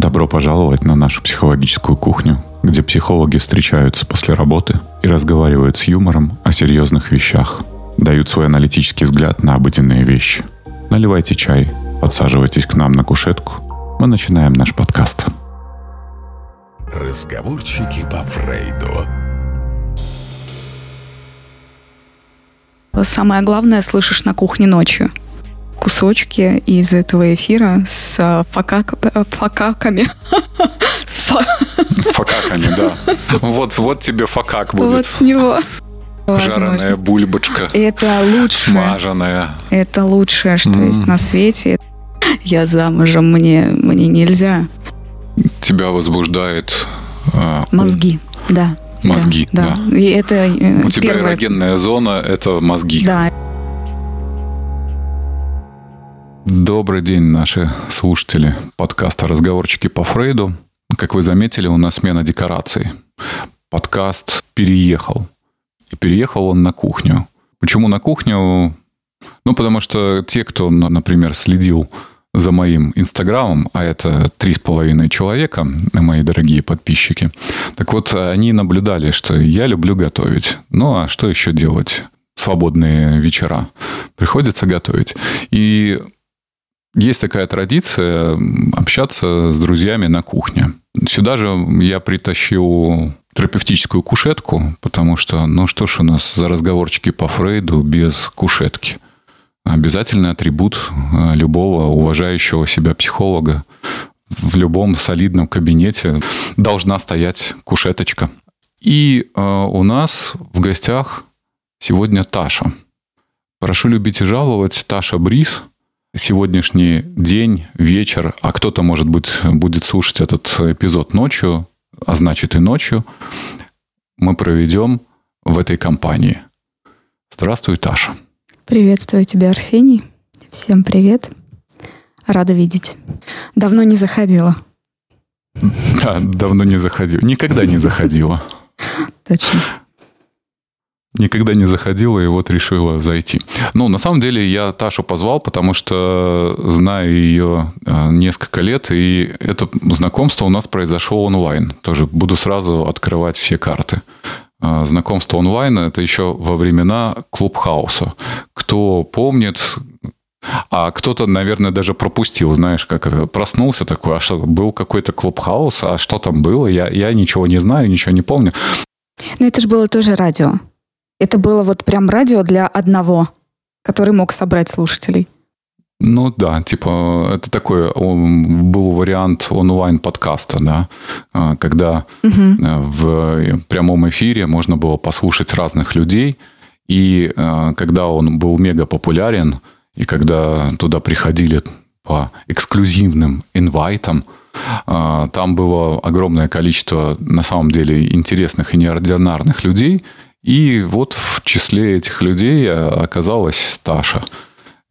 Добро пожаловать на нашу психологическую кухню, где психологи встречаются после работы и разговаривают с юмором о серьезных вещах, дают свой аналитический взгляд на обыденные вещи. Наливайте чай, подсаживайтесь к нам на кушетку. Мы начинаем наш подкаст. Разговорчики по Фрейду. Самое главное слышишь на кухне ночью. Кусочки из этого эфира с а, факак, э, факаками. С фа- Факаками, да. Вот, вот тебе факак Вот будет. с него. Жареная Возможно. бульбочка, Это лучшее. смаженная. Это лучшее, что М. есть на свете. Я замужем, мне, мне нельзя. Тебя возбуждает а, Мозги, да. Мозги, да. И это э, У тебя первое. эрогенная зона – это мозги. Да, Добрый день, наши слушатели подкаста «Разговорчики по Фрейду». Как вы заметили, у нас смена декораций. Подкаст переехал. И переехал он на кухню. Почему на кухню? Ну, потому что те, кто, на- например, следил за моим инстаграмом, а это три с половиной человека, мои дорогие подписчики, так вот, они наблюдали, что я люблю готовить. Ну, а что еще делать? Свободные вечера. Приходится готовить. И есть такая традиция общаться с друзьями на кухне. Сюда же я притащил терапевтическую кушетку, потому что, ну что ж у нас за разговорчики по Фрейду без кушетки? Обязательный атрибут э, любого уважающего себя психолога. В любом солидном кабинете должна стоять кушеточка. И э, у нас в гостях сегодня Таша. Прошу любить и жаловать, Таша Брис. Сегодняшний день, вечер, а кто-то, может быть, будет слушать этот эпизод ночью, а значит и ночью, мы проведем в этой компании. Здравствуй, Таша. Приветствую тебя, Арсений. Всем привет. Рада видеть. Давно не заходила. Да, давно не заходила. Никогда не заходила. Точно. Никогда не заходила и вот решила зайти. Ну, на самом деле, я Ташу позвал, потому что знаю ее э, несколько лет, и это знакомство у нас произошло онлайн. Тоже буду сразу открывать все карты. Э, Знакомство онлайн – это еще во времена Клубхауса. Кто помнит, а кто-то, наверное, даже пропустил, знаешь, как это, проснулся такой, а что, был какой-то клубхаус, а что там было, я, я ничего не знаю, ничего не помню. Но это же было тоже радио. Это было вот прям радио для одного, который мог собрать слушателей. Ну да, типа это такой он, был вариант онлайн-подкаста, да, а, когда э, в прямом эфире можно было послушать разных людей, и э, когда он был мега популярен, и когда туда приходили по эксклюзивным инвайтам, а, там было огромное количество, на самом деле, интересных и неординарных людей, и вот в числе этих людей э, оказалась Таша.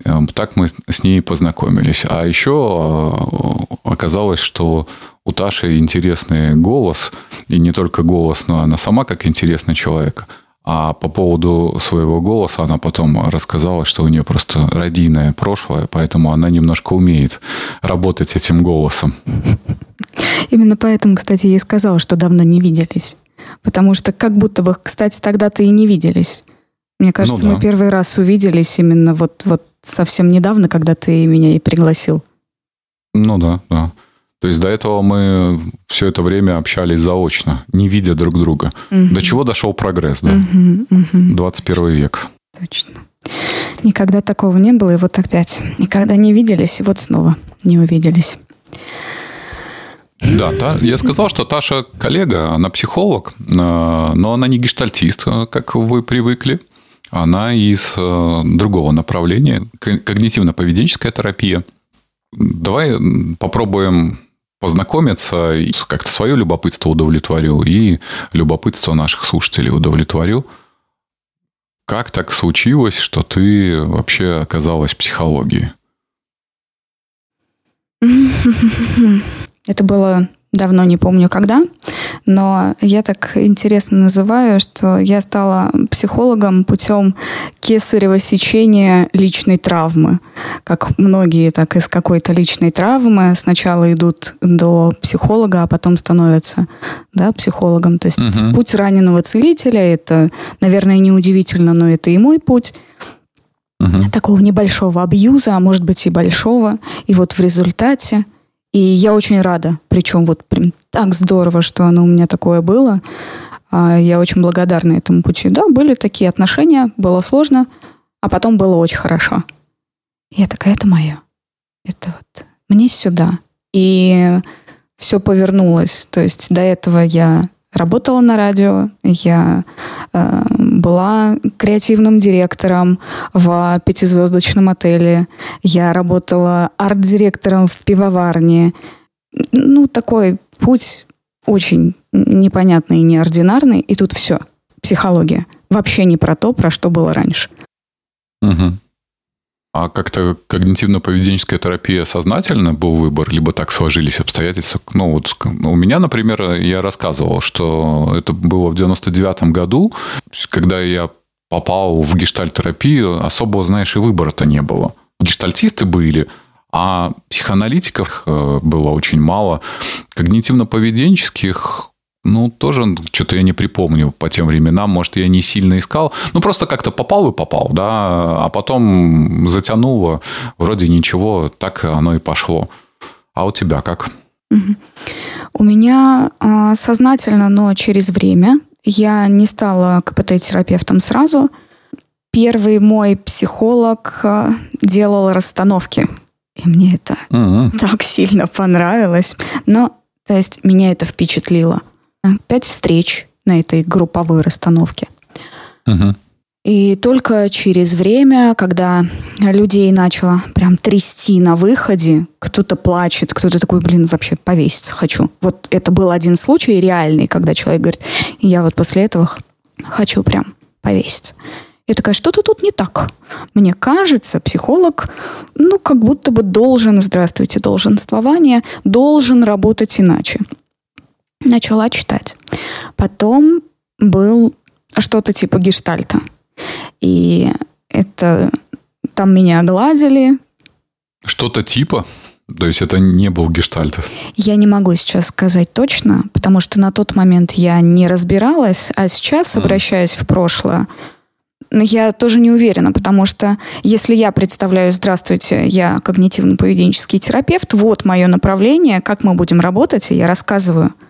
Э, Так мы с ней познакомились. А еще э, оказалось, что у Таши интересный голос, и не только голос, но она сама как интересный человек. А по поводу своего голоса она потом рассказала, что у нее просто родийное прошлое, поэтому она немножко умеет работать этим голосом. Именно поэтому, кстати, я и сказала, что давно не виделись. Потому что как будто бы, кстати, тогда-то и не виделись. Мне кажется, Ну да. мы первый раз увиделись именно вот, вот совсем недавно, когда ты меня и пригласил. Ну да, да. То есть до этого мы все это время общались заочно, не видя друг друга. Мгм. До чего дошел прогресс, да? Мгм, мгм. 21 век. Точно. Никогда такого не было, и вот опять. Никогда не виделись, и вот снова не увиделись. Да, та- я сказал, что Таша коллега, она психолог, э, но она не гештальтист, э, как вы привыкли. Она из э, другого направления, когнитивно-поведенческая терапия. Давай попробуем познакомиться, как-то свое любопытство удовлетворю и любопытство наших слушателей удовлетворю. Как так случилось, что ты вообще оказалась в психологии? Это было давно, не помню когда, но я так интересно называю, что я стала психологом путем кесарево сечения личной травмы. Как многие, так из какой-то личной травмы сначала идут до психолога, а потом становятся да, психологом. То есть угу. путь раненого целителя, это, наверное, неудивительно, но это и мой путь угу. такого небольшого абьюза, а может быть и большого. И вот в результате и я очень рада, причем вот прям так здорово, что оно у меня такое было. А, я очень благодарна этому пути. Да, были такие отношения, было сложно, а потом было очень хорошо. Я такая, это мое. Это вот мне сюда. И все повернулось. То есть до этого я работала на радио, я э, была креативным директором в пятизвездочном отеле, я работала арт-директором в пивоварне. Ну, такой путь очень непонятный и неординарный, и тут все. Психология. Вообще не про то, про что было раньше. Угу. А как-то когнитивно-поведенческая терапия сознательно был выбор, либо так сложились обстоятельства? Ну, вот у меня, например, я рассказывал, что это было в 99-м году, когда я попал в гештальтерапию, особого, знаешь, и выбора-то не было. Гештальтисты были, а психоаналитиков э, было очень мало. Когнитивно-поведенческих ну, тоже что-то я не припомню по тем временам. Может, я не сильно искал. Ну, просто как-то попал и попал, да. А потом затянуло. Вроде ничего, так оно и пошло. А у тебя как? У меня а, сознательно, но через время. Я не стала КПТ-терапевтом сразу. Первый мой психолог а, делал расстановки. И мне это угу. так сильно понравилось. Но, то есть, меня это впечатлило пять встреч на этой групповой расстановке. Угу. И только через время, когда людей начало прям трясти на выходе, кто-то плачет, кто-то такой, блин, вообще повеситься хочу. Вот это был один случай реальный, когда человек говорит, я вот после этого хочу прям повеситься. Я такая, что-то тут не так. Мне кажется, психолог, ну, как будто бы должен, здравствуйте, долженствование, должен работать иначе начала читать. Потом был что-то типа гештальта. И это там меня огладили. Что-то типа? То есть это не был гештальт? Я не могу сейчас сказать точно, потому что на тот момент я не разбиралась, а сейчас, обращаясь в прошлое, я тоже не уверена, потому что если я представляю, здравствуйте, я когнитивно-поведенческий терапевт, вот мое направление, как мы будем работать, и я рассказываю –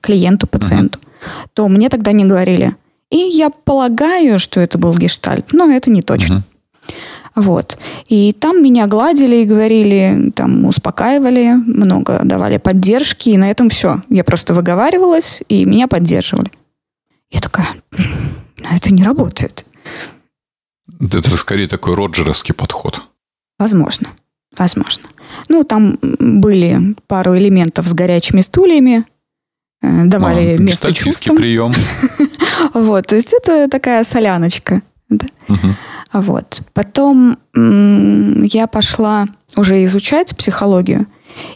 клиенту, пациенту, uh-huh. то мне тогда не говорили. И я полагаю, что это был гештальт, но это не точно. Uh-huh. Вот. И там меня гладили и говорили, там успокаивали, много давали поддержки, и на этом все. Я просто выговаривалась, и меня поддерживали. Я такая, это не работает. Это скорее такой роджеровский подход. Возможно. Возможно. Ну, там были пару элементов с горячими стульями, давали а, место чувствам. прием. вот, то есть это такая соляночка. Да? Угу. Вот. Потом я пошла уже изучать психологию,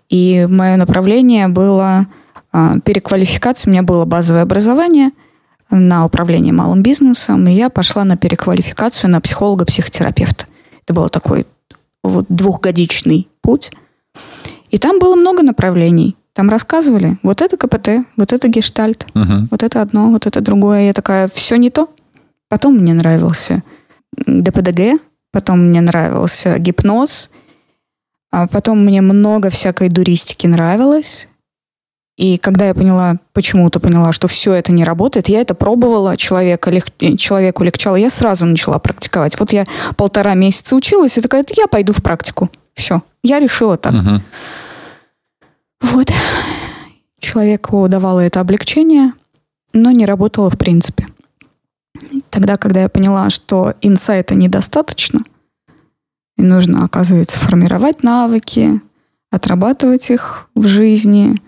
и мое направление было а, переквалификация. У меня было базовое образование на управление малым бизнесом, и я пошла на переквалификацию на психолога-психотерапевта. Это был такой вот двухгодичный путь. И там было много направлений. Там рассказывали, вот это КПТ, вот это гештальт, угу. вот это одно, вот это другое. Я такая, все не то. Потом мне нравился ДПДГ, потом мне нравился гипноз, а потом мне много всякой дуристики нравилось. И когда я поняла, почему-то поняла, что все это не работает, я это пробовала, человека, человеку легчало, я сразу начала практиковать. Вот я полтора месяца училась и такая, я пойду в практику. Все, я решила так. Угу. Вот. Человеку давало это облегчение, но не работало в принципе. Тогда, когда я поняла, что инсайта недостаточно, и нужно, оказывается, формировать навыки, отрабатывать их в жизни,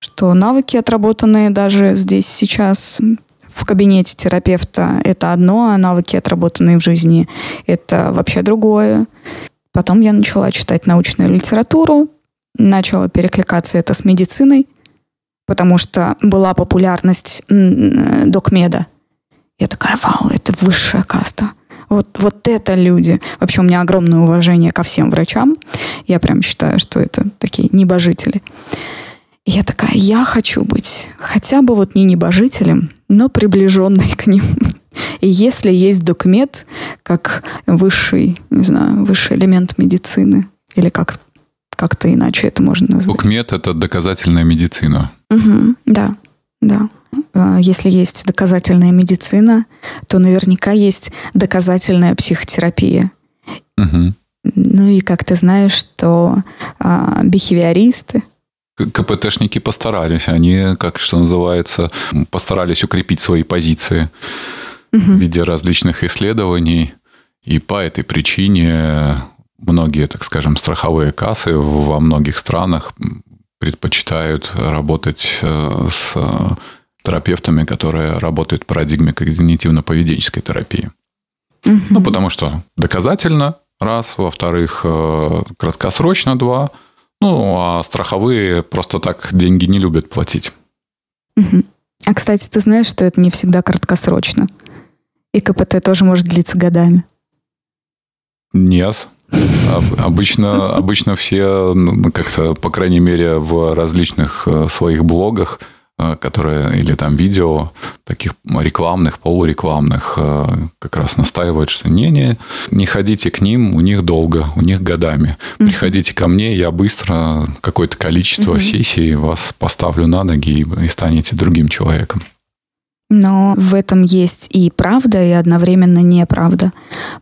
что навыки, отработанные даже здесь сейчас в кабинете терапевта, это одно, а навыки, отработанные в жизни, это вообще другое. Потом я начала читать научную литературу, начало перекликаться это с медициной. потому что была популярность докмеда. Я такая, вау, это высшая каста. Вот, вот это люди. Вообще у меня огромное уважение ко всем врачам. Я прям считаю, что это такие небожители. Я такая, я хочу быть хотя бы вот не небожителем, но приближенной к ним. И если есть докмет как высший, не знаю, высший элемент медицины, или как как-то иначе это можно назвать. Докмет – это доказательная медицина. Угу, да, да. А, если есть доказательная медицина, то наверняка есть доказательная психотерапия. Угу. Ну и как ты знаешь, что а, бихевиористы, КПТшники постарались. Они, как что называется, постарались укрепить свои позиции угу. в виде различных исследований. И по этой причине многие, так скажем, страховые кассы во многих странах предпочитают работать э, с терапевтами, которые работают в парадигме когнитивно-поведенческой терапии. Угу. Ну, потому что доказательно, раз, во-вторых, э, краткосрочно, два, ну, а страховые просто так деньги не любят платить. Угу. А, кстати, ты знаешь, что это не всегда краткосрочно? И КПТ тоже может длиться годами. Нет. Обычно, обычно все ну, как-то, по крайней мере, в различных э, своих блогах – Э, которые, или там видео таких рекламных, полурекламных, э, как раз настаивают, что не-не, не ходите к ним, у них долго, у них годами. Приходите ко мне, я быстро какое-то количество сессий вас поставлю на ноги и станете другим человеком. Но в этом есть и правда, и одновременно неправда.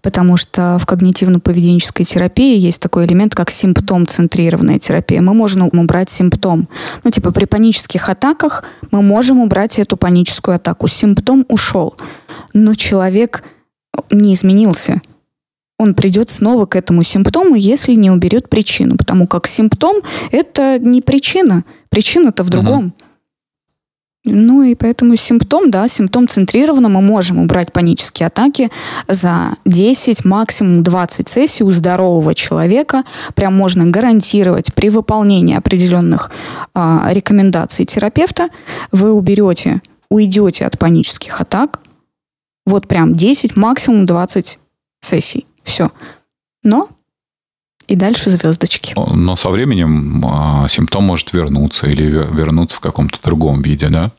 Потому что в когнитивно-поведенческой терапии есть такой элемент, как симптом-центрированная терапия. Мы можем убрать симптом. Ну, типа при панических атаках мы можем убрать эту паническую атаку. Симптом ушел. Но человек не изменился. Он придет снова к этому симптому, если не уберет причину. Потому как симптом — это не причина. Причина-то в другом. Угу. Ну и поэтому симптом, да, симптом центрированно мы можем убрать панические атаки за 10, максимум 20 сессий у здорового человека. Прям можно гарантировать при выполнении определенных э, рекомендаций терапевта вы уберете, уйдете от панических атак. Вот прям 10, максимум 20 сессий. Все. Но и дальше звездочки. Но со временем а, симптом может вернуться или вернуться в каком-то другом виде, да?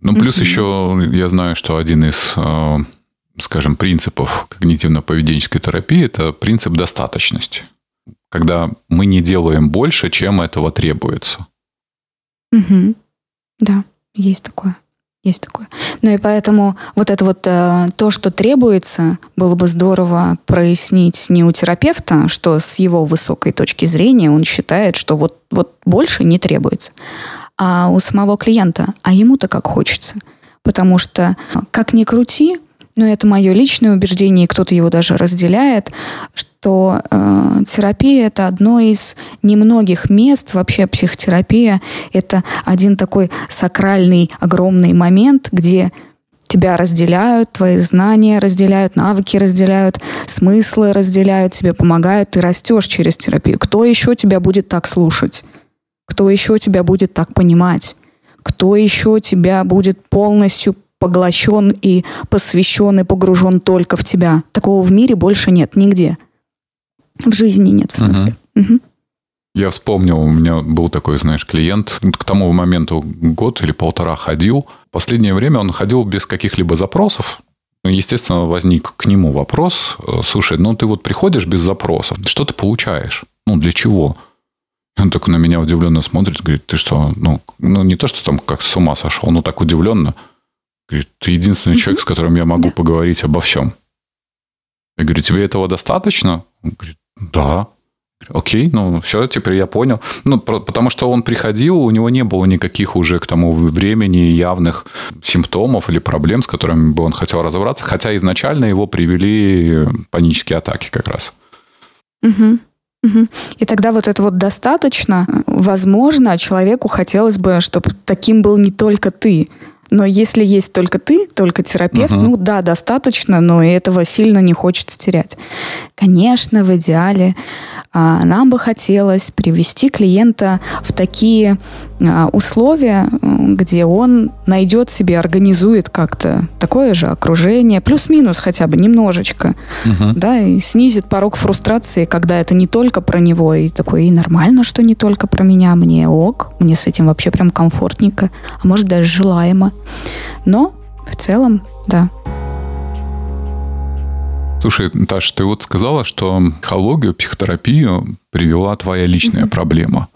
Ну, плюс mm-hmm. еще я знаю, что один из, а, скажем, принципов когнитивно-поведенческой терапии – это принцип достаточности. Когда мы не делаем больше, чем этого требуется. Угу. Да, есть такое. Есть такое. Ну и поэтому вот это вот э, то, что требуется, было бы здорово прояснить не у терапевта, что с его высокой точки зрения он считает, что вот, вот больше не требуется, а у самого клиента, а ему-то как хочется. Потому что, как ни крути, но это мое личное убеждение, и кто-то его даже разделяет, что э, терапия это одно из немногих мест, вообще психотерапия это один такой сакральный огромный момент, где тебя разделяют, твои знания разделяют, навыки разделяют, смыслы разделяют, тебе помогают, ты растешь через терапию. Кто еще тебя будет так слушать? Кто еще тебя будет так понимать? Кто еще тебя будет полностью поглощен и посвящен и погружен только в тебя. Такого в мире больше нет нигде. В жизни нет, в смысле. Угу. Угу. Я вспомнил, у меня был такой, знаешь, клиент, к тому моменту год или полтора ходил. Последнее время он ходил без каких-либо запросов. Ну, естественно, возник к нему вопрос, э, слушай, ну ты вот приходишь без запросов, что ты получаешь? Ну, для чего? И он только на меня удивленно смотрит, говорит, ты что, ну, ну не то, что там как с ума сошел, но так удивленно. Говорит, ты единственный человек, с которым я могу поговорить обо всем. Я говорю, тебе этого достаточно? Он говорит, да. Окей, ну все, теперь я понял. Ну, потому что он приходил, у него не было никаких уже к тому времени явных симптомов или проблем, с которыми бы он хотел разобраться, хотя изначально его привели панические атаки как раз. Угу. Угу. И тогда вот это вот достаточно. Возможно, человеку хотелось бы, чтобы таким был не только ты, но если есть только ты, только терапевт, угу. ну да, достаточно, но этого сильно не хочется терять. Конечно, в идеале нам бы хотелось привести клиента в такие а, условия, где он найдет себе, организует как-то такое же окружение, плюс-минус хотя бы немножечко, угу. да, и снизит порог фрустрации, когда это не только про него, и такой, и нормально, что не только про меня, мне ок, мне с этим вообще прям комфортненько, а может даже желаемо. Но в целом, да. Слушай, Таша, ты вот сказала, что психологию, психотерапию привела твоя личная mm-hmm. проблема.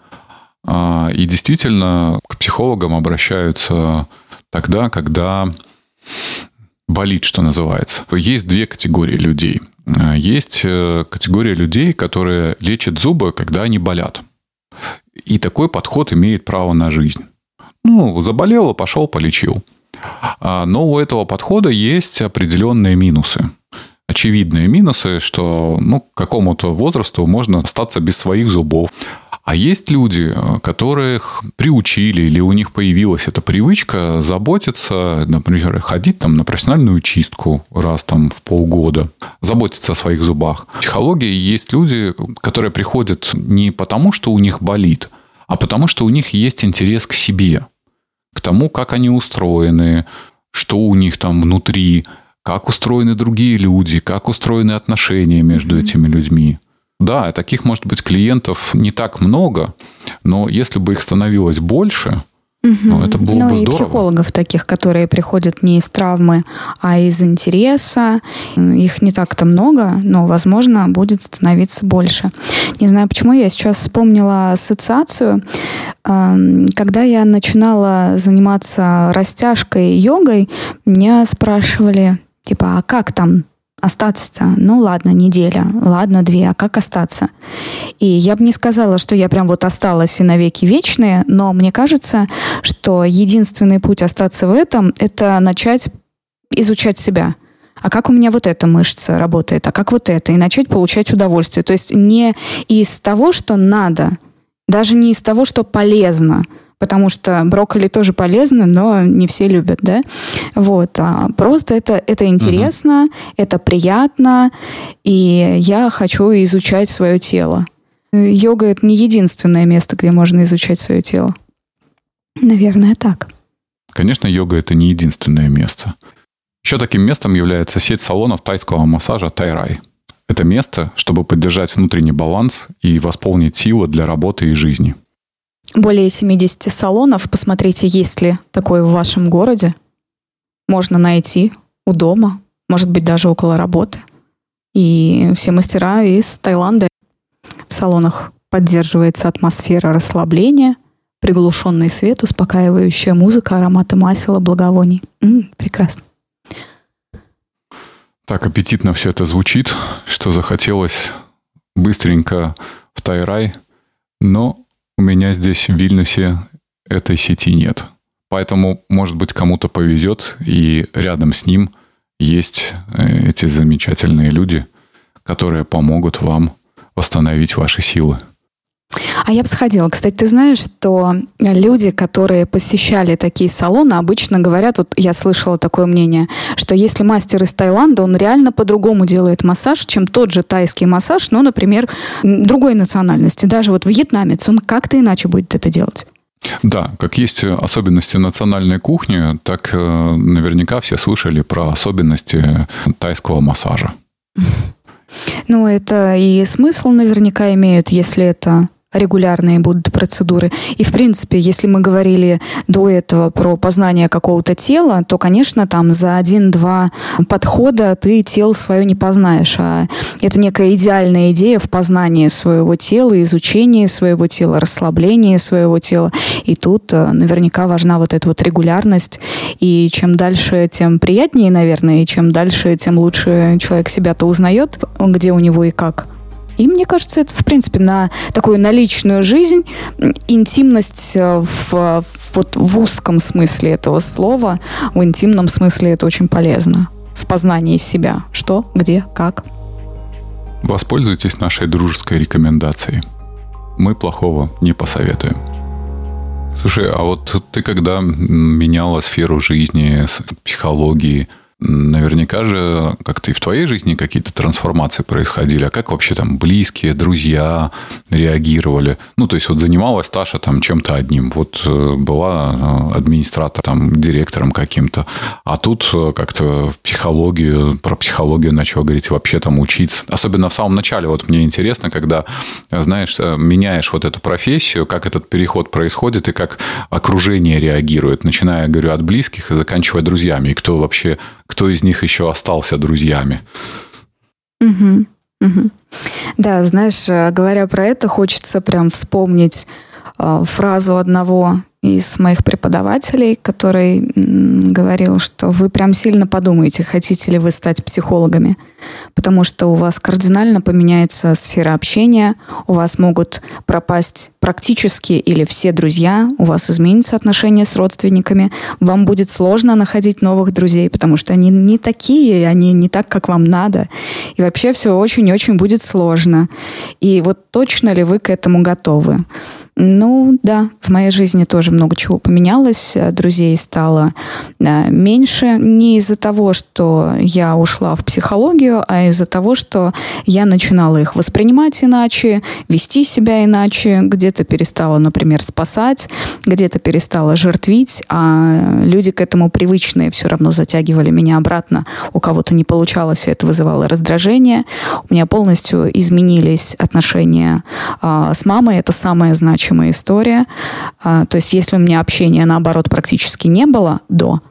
А, и действительно, к психологам обращаются тогда, когда болит, что называется. Есть две категории людей. А, есть э, категория людей, которые лечат зубы, когда они болят. И такой подход имеет право на жизнь. Ну, заболело, пошел, полечил. А, но у этого подхода есть определенные минусы очевидные минусы, что ну, к какому-то возрасту можно остаться без своих зубов. А есть люди, которых приучили или у них появилась эта привычка заботиться, например, ходить там на профессиональную чистку раз там в полгода, заботиться о своих зубах. В психологии есть люди, которые приходят не потому, что у них болит, а потому, что у них есть интерес к себе, к тому, как они устроены, что у них там внутри, как устроены другие люди, как устроены отношения между этими людьми. Да, таких, может быть, клиентов не так много, но если бы их становилось больше, Угу. Ну, это было ну, бы здорово. и психологов таких, которые приходят не из травмы, а из интереса. Их не так-то много, но, возможно, будет становиться больше. Не знаю, почему я сейчас вспомнила ассоциацию. Когда я начинала заниматься растяжкой, йогой, меня спрашивали, Типа, а как там остаться-то? Ну ладно, неделя, ладно, две, а как остаться? И я бы не сказала, что я прям вот осталась и навеки вечные, но мне кажется, что единственный путь остаться в этом — это начать изучать себя. А как у меня вот эта мышца работает, а как вот это, и начать получать удовольствие. То есть не из того, что надо, даже не из того, что полезно, потому что брокколи тоже полезно, но не все любят, да? Вот. А просто это, это интересно, угу. это приятно, и я хочу изучать свое тело. Йога — это не единственное место, где можно изучать свое тело. Наверное, так. Конечно, йога — это не единственное место. Еще таким местом является сеть салонов тайского массажа Тайрай. Это место, чтобы поддержать внутренний баланс и восполнить силы для работы и жизни – более 70 салонов. Посмотрите, есть ли такое в вашем городе. Можно найти у дома, может быть, даже около работы. И все мастера из Таиланда. В салонах поддерживается атмосфера расслабления, приглушенный свет, успокаивающая музыка, ароматы масела, благовоний. М-м, прекрасно. Так аппетитно все это звучит, что захотелось быстренько в Тайрай, но у меня здесь в Вильнюсе этой сети нет. Поэтому, может быть, кому-то повезет, и рядом с ним есть э, эти замечательные люди, которые помогут вам восстановить ваши силы. А я бы сходила. Кстати, ты знаешь, что люди, которые посещали такие салоны, обычно говорят, вот я слышала такое мнение, что если мастер из Таиланда, он реально по-другому делает массаж, чем тот же тайский массаж, ну, например, другой национальности. Даже вот вьетнамец, он как-то иначе будет это делать. Да, как есть особенности национальной кухни, так э, наверняка все слышали про особенности тайского массажа. Ну, это и смысл наверняка имеют, если это регулярные будут процедуры. И, в принципе, если мы говорили до этого про познание какого-то тела, то, конечно, там за один-два подхода ты тело свое не познаешь. А это некая идеальная идея в познании своего тела, изучении своего тела, расслаблении своего тела. И тут э, наверняка важна вот эта вот регулярность. И чем дальше, тем приятнее, наверное, и чем дальше, тем лучше человек себя-то узнает, где у него и как. И мне кажется, это, в принципе, на такую наличную жизнь, интимность э, в, вот, в узком смысле этого слова, в интимном смысле это очень полезно. В познании себя. Что, где, как. Воспользуйтесь нашей дружеской рекомендацией. Мы плохого не посоветуем. Слушай, а вот ты когда меняла сферу жизни, психологии, Наверняка же как-то и в твоей жизни какие-то трансформации происходили. А как вообще там близкие, друзья реагировали? Ну, то есть вот занималась Таша там чем-то одним. Вот э, была э, администратором, директором каким-то. А тут э, как-то психологию, про психологию начала говорить, вообще там учиться. Особенно в самом начале. Вот мне интересно, когда, знаешь, меняешь вот эту профессию, как этот переход происходит и как окружение реагирует. Начиная, говорю, от близких и заканчивая друзьями. И кто вообще кто из них еще остался друзьями. Угу, угу. Да, знаешь, э, говоря про это, хочется прям вспомнить э, фразу одного из моих преподавателей, который говорил, что вы прям сильно подумаете, хотите ли вы стать психологами, потому что у вас кардинально поменяется сфера общения, у вас могут пропасть практически или все друзья, у вас изменится отношение с родственниками, вам будет сложно находить новых друзей, потому что они не такие, они не так, как вам надо, и вообще все очень-очень будет сложно. И вот точно ли вы к этому готовы? Ну, да, в моей жизни тоже много чего поменялось. Друзей стало э, меньше. Не из-за того, что я ушла в психологию, а из-за того, что я начинала их воспринимать иначе, вести себя иначе, где-то перестала, например, спасать, где-то перестала жертвить, а люди к этому привычные все равно затягивали меня обратно. У кого-то не получалось, и это вызывало раздражение. У меня полностью изменились отношения а, с мамой. Это значимое значимая история. А, то есть если у меня общения, наоборот, практически не было до,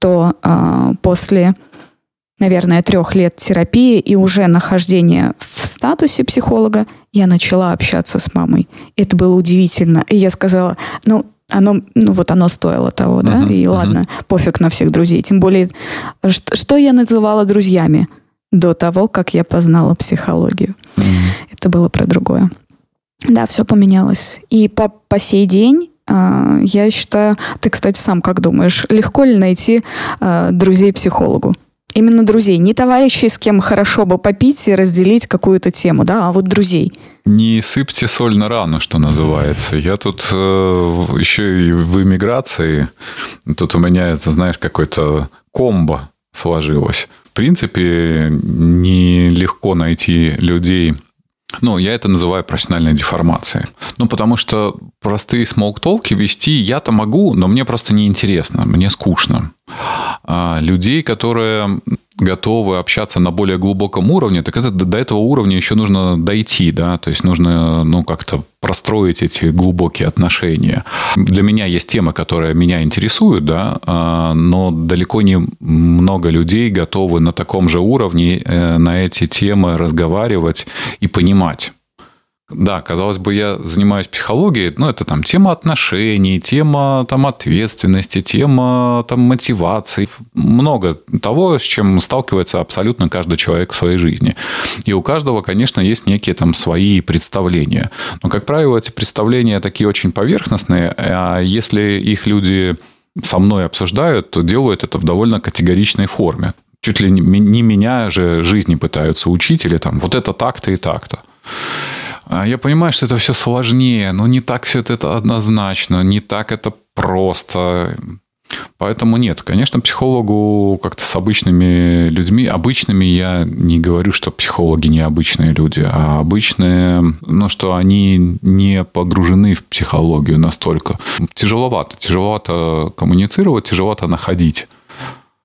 то а, после, наверное, трех лет терапии и уже нахождения в статусе психолога я начала общаться с мамой. Это было удивительно. И я сказала, ну, оно, ну вот оно стоило того, да, uh-huh, и uh-huh. ладно, пофиг на всех друзей. Тем более, что, что я называла друзьями до того, как я познала психологию. Uh-huh. Это было про другое. Да, все поменялось. И по, по сей день э, я считаю, ты, кстати, сам как думаешь, легко ли найти э, друзей-психологу? Именно друзей, не товарищей, с кем хорошо бы попить и разделить какую-то тему, да, а вот друзей. Не сыпьте соль на рану, что называется. Я тут э, еще и в эмиграции. Тут у меня, это, знаешь, какой-то комбо сложилось. В принципе, нелегко найти людей, ну, я это называю профессиональной деформацией. Ну, потому что простые смолктолки вести я-то могу, но мне просто неинтересно, мне скучно. А людей, которые готовы общаться на более глубоком уровне, так это до этого уровня еще нужно дойти, да, то есть нужно, ну, как-то простроить эти глубокие отношения. Для меня есть темы, которые меня интересуют, да, а, но далеко не много людей готовы на таком же уровне э, на эти темы разговаривать и понимать. Да, казалось бы, я занимаюсь психологией, но это там тема отношений, тема там ответственности, тема там мотивации, много того, с чем сталкивается абсолютно каждый человек в своей жизни. И у каждого, конечно, есть некие там свои представления. Но, как правило, эти представления такие очень поверхностные, а если их люди со мной обсуждают, то делают это в довольно категоричной форме. Чуть ли не меня же жизни пытаются учить, или там вот это так-то и так-то. А я понимаю, что это все сложнее, но не так все это однозначно, не так это просто. Поэтому нет, конечно, психологу как-то с обычными людьми, обычными я не говорю, что психологи не обычные люди, а обычные, ну, что они не погружены в психологию настолько. Тяжеловато, тяжеловато коммуницировать, тяжеловато находить.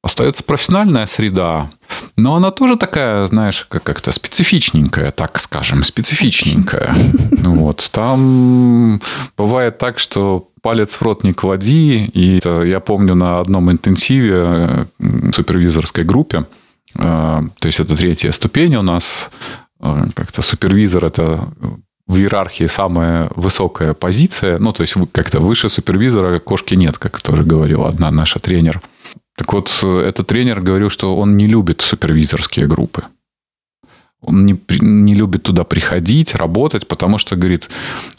Остается профессиональная среда, но она тоже такая, знаешь, как-то специфичненькая, так скажем, специфичненькая. Вот. Там бывает так, что палец в рот не клади. И я помню на одном интенсиве супервизорской группе, э, то есть это третья ступень у нас, э, как-то супервизор это в иерархии самая высокая позиция, ну, то есть как-то выше супервизора кошки нет, как тоже говорила одна наша тренер – так вот, э, этот тренер говорил, что он не любит супервизорские группы. Он не, не любит туда приходить, работать, потому что, говорит,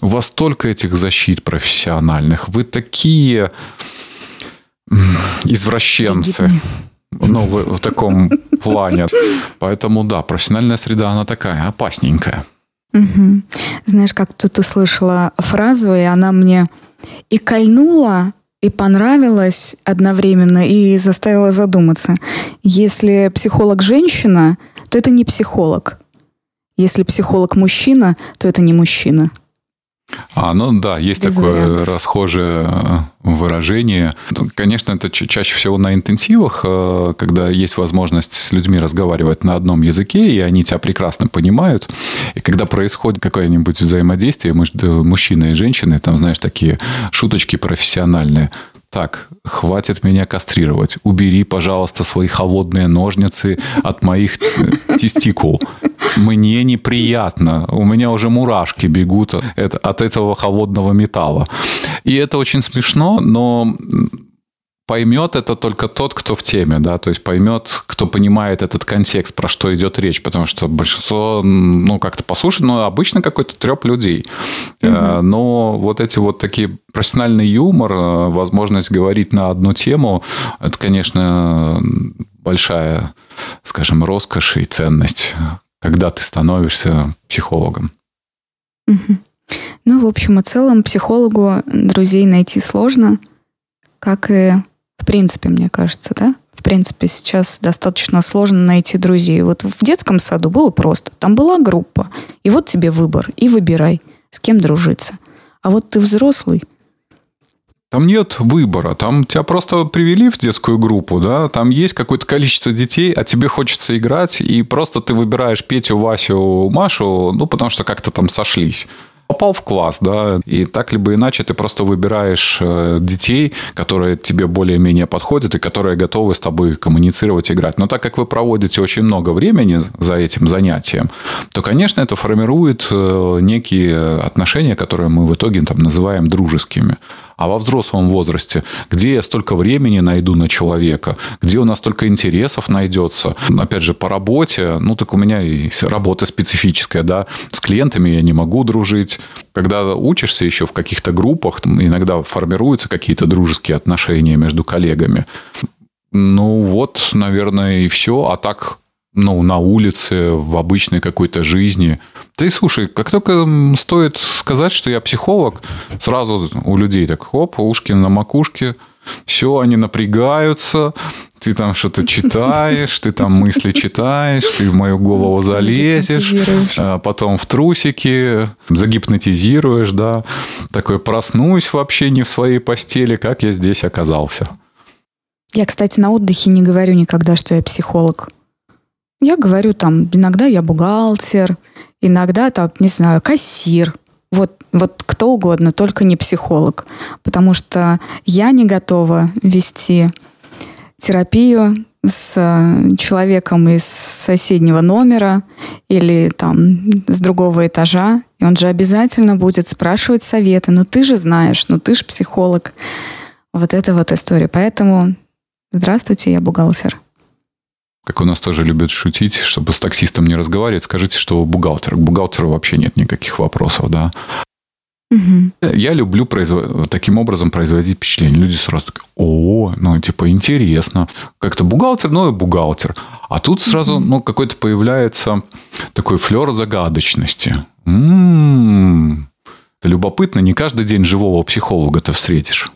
у вас столько этих защит профессиональных, вы такие извращенцы. Ну, в, в таком плане. Поэтому, да, профессиональная среда, она такая опасненькая. Угу. Знаешь, как тут услышала фразу, и она мне и кольнула, и понравилось одновременно, и заставило задуматься. Если психолог женщина, то это не психолог. Если психолог мужчина, то это не мужчина. А, ну да, есть Без такое вариантов. расхожее э, выражение. Ну, конечно, это чаще всего на интенсивах, э, когда есть возможность с людьми разговаривать на одном языке, и они тебя прекрасно понимают. И когда происходит какое-нибудь взаимодействие между мужчиной и женщиной, там, знаешь, такие шуточки профессиональные – так, хватит меня кастрировать. Убери, пожалуйста, свои холодные ножницы от моих э, тестикул. Мне неприятно. У меня уже мурашки бегут от этого холодного металла. И это очень смешно, но поймет это только тот, кто в теме, да, то есть поймет, кто понимает этот контекст, про что идет речь, потому что большинство, ну, как-то послушает, но обычно какой-то треп людей. Угу. Но вот эти вот такие профессиональный юмор, э, возможность говорить на одну тему, это, конечно, большая, скажем, роскошь и ценность, когда ты становишься психологом. Угу. Ну, в общем и целом, психологу друзей найти сложно, как и в принципе, мне кажется, да? В принципе, сейчас достаточно сложно найти друзей. Вот в детском саду было просто. Там была группа. И вот тебе выбор. И выбирай, с кем дружиться. А вот ты взрослый, там нет выбора, там тебя просто привели в детскую группу, да, там есть какое-то количество детей, а тебе хочется играть, и просто ты выбираешь Петю, Васю, Машу, ну, потому что как-то там сошлись попал в класс, да, и так либо иначе ты просто выбираешь э, детей, которые тебе более-менее подходят и которые готовы с тобой коммуницировать, играть. Но так как вы проводите очень много времени за этим занятием, то, конечно, это формирует э, некие отношения, которые мы в итоге там называем дружескими. А во взрослом возрасте, где я столько времени найду на человека, где у нас столько интересов найдется. Опять же, по работе, ну так у меня и работа специфическая, да, с клиентами я не могу дружить. Когда учишься еще в каких-то группах, иногда формируются какие-то дружеские отношения между коллегами. Ну вот, наверное, и все. А так ну, на улице, в обычной какой-то жизни. Ты слушай, как только стоит сказать, что я психолог, сразу у людей так, хоп, ушки на макушке, все, они напрягаются, ты там что-то читаешь, ты там мысли читаешь, ты в мою голову залезешь, а потом в трусики, загипнотизируешь, да. Такой проснусь вообще не в своей постели, как я здесь оказался. Я, кстати, на отдыхе не говорю никогда, что я психолог. Я говорю там, иногда я бухгалтер, иногда там, не знаю, кассир. Вот, вот кто угодно, только не психолог. Потому что я не готова вести терапию с человеком из соседнего номера или там с другого этажа, и он же обязательно будет спрашивать советы. Ну ты же знаешь, ну ты же психолог. Вот это вот история. Поэтому здравствуйте, я бухгалтер как у нас тоже любят шутить, чтобы с таксистом не разговаривать, скажите, что вы бухгалтер. К бухгалтеру вообще нет никаких вопросов, да. Угу. Я люблю производ... таким образом производить впечатление. Люди сразу такие, о, ну, типа, интересно. Как-то бухгалтер, ну, и бухгалтер. А тут сразу, ну, какой-то появляется такой флер загадочности. М-м-м. Это любопытно. Не каждый день живого психолога ты встретишь.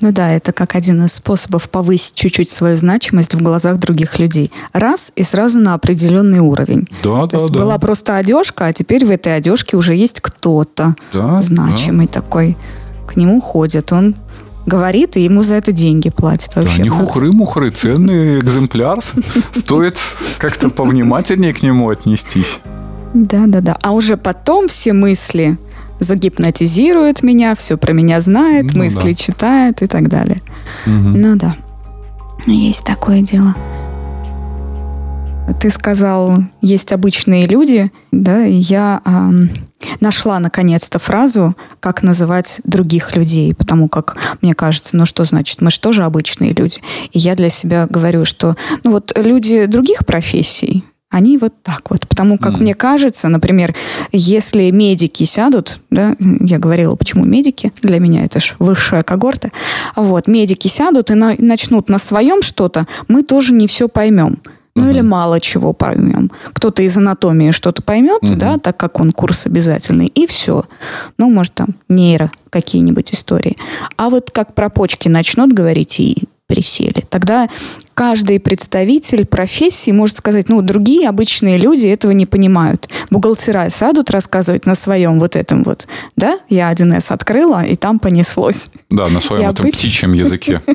Ну да, это как один из способов повысить чуть-чуть свою значимость в глазах других людей. Раз и сразу на определенный уровень. Да, То да, есть да. была просто одежка, а теперь в этой одежке уже есть кто-то да, значимый да. такой. К нему ходят, он говорит, и ему за это деньги платят вообще. Да, не хухры-мухры, ценный экземпляр. Стоит как-то повнимательнее к нему отнестись. Да, да, да. А уже потом все мысли загипнотизирует меня, все про меня знает, ну, мысли да. читает и так далее. Угу. Ну да, есть такое дело. Ты сказал, есть обычные люди, да, и я э, нашла наконец-то фразу, как называть других людей, потому как мне кажется, ну что значит, мы же тоже обычные люди. И я для себя говорю, что, ну вот люди других профессий, они вот так вот. Потому как mm. мне кажется, например, если медики сядут, да, я говорила, почему медики, для меня это же высшая когорта, вот, медики сядут и на, начнут на своем что-то, мы тоже не все поймем. Ну, угу. или мало чего поймем. Кто-то из анатомии что-то поймет, угу. да, так как он курс обязательный, и все. Ну, может, там нейро какие-нибудь истории. А вот как про почки начнут говорить, и присели. Тогда каждый представитель профессии может сказать, ну, другие обычные люди этого не понимают. Бухгалтера сядут рассказывать на своем вот этом вот, да, я 1С открыла, и там понеслось. Да, на своем этом обыч... птичьем языке.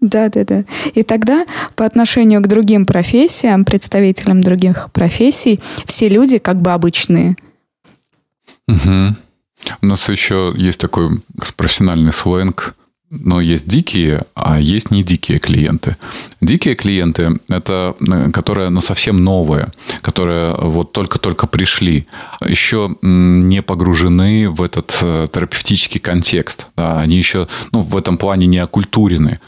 Да, да, да. И тогда по отношению к другим профессиям, представителям других профессий, все люди как бы обычные. Угу. У нас еще есть такой профессиональный сленг но есть дикие, а есть не дикие клиенты. Дикие клиенты – это э, которые ну, совсем новые, которые вот только-только пришли, еще не погружены в этот э, терапевтический контекст. Да, они еще ну, в этом плане не окультурены.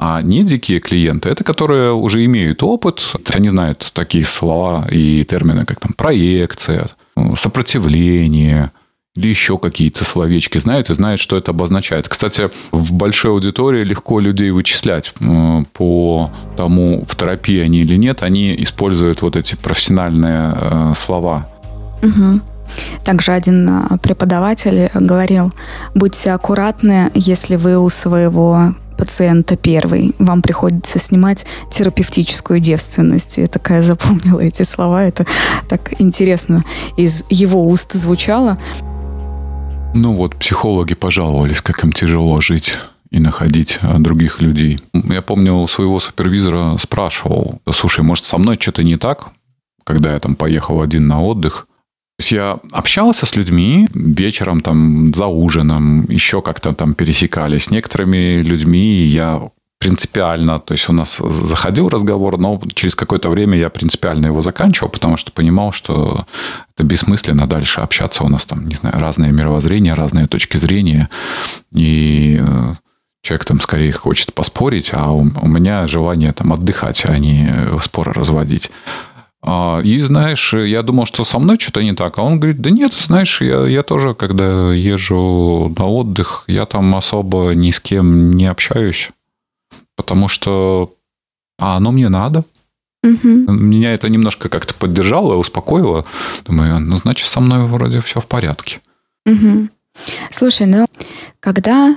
А не дикие клиенты – это которые уже имеют опыт, они знают такие слова и термины, как там проекция, сопротивление – или еще какие-то словечки знают и знают, что это обозначает. Кстати, в большой аудитории легко людей вычислять э, по тому, в терапии они или нет. Они используют вот эти профессиональные э, слова. Угу. Также один э, преподаватель говорил, будьте аккуратны, если вы у своего пациента первый. Вам приходится снимать терапевтическую девственность. Я такая запомнила эти слова. Это так интересно из его уст звучало. Ну вот, психологи пожаловались, как им тяжело жить и находить а, других людей. Я помню, своего супервизора спрашивал, слушай, может, со мной что-то не так, когда я там поехал один на отдых. То есть я общался с людьми вечером, там, за ужином, еще как-то там пересекались. С некоторыми людьми я принципиально, то есть у нас заходил разговор, но через какое-то время я принципиально его заканчивал, потому что понимал, что это бессмысленно дальше общаться. У нас там, не знаю, разные мировоззрения, разные точки зрения. И э, человек там скорее хочет поспорить, а у, меня желание там отдыхать, а не споры разводить. А, и, знаешь, я думал, что со мной что-то не так. А он говорит, да нет, знаешь, я, я тоже, когда езжу на отдых, я там особо ни с кем не общаюсь потому что а оно мне надо. Угу. Меня это немножко как-то поддержало, успокоило. Думаю, ну, значит, со мной вроде все в порядке. Угу. Слушай, ну, когда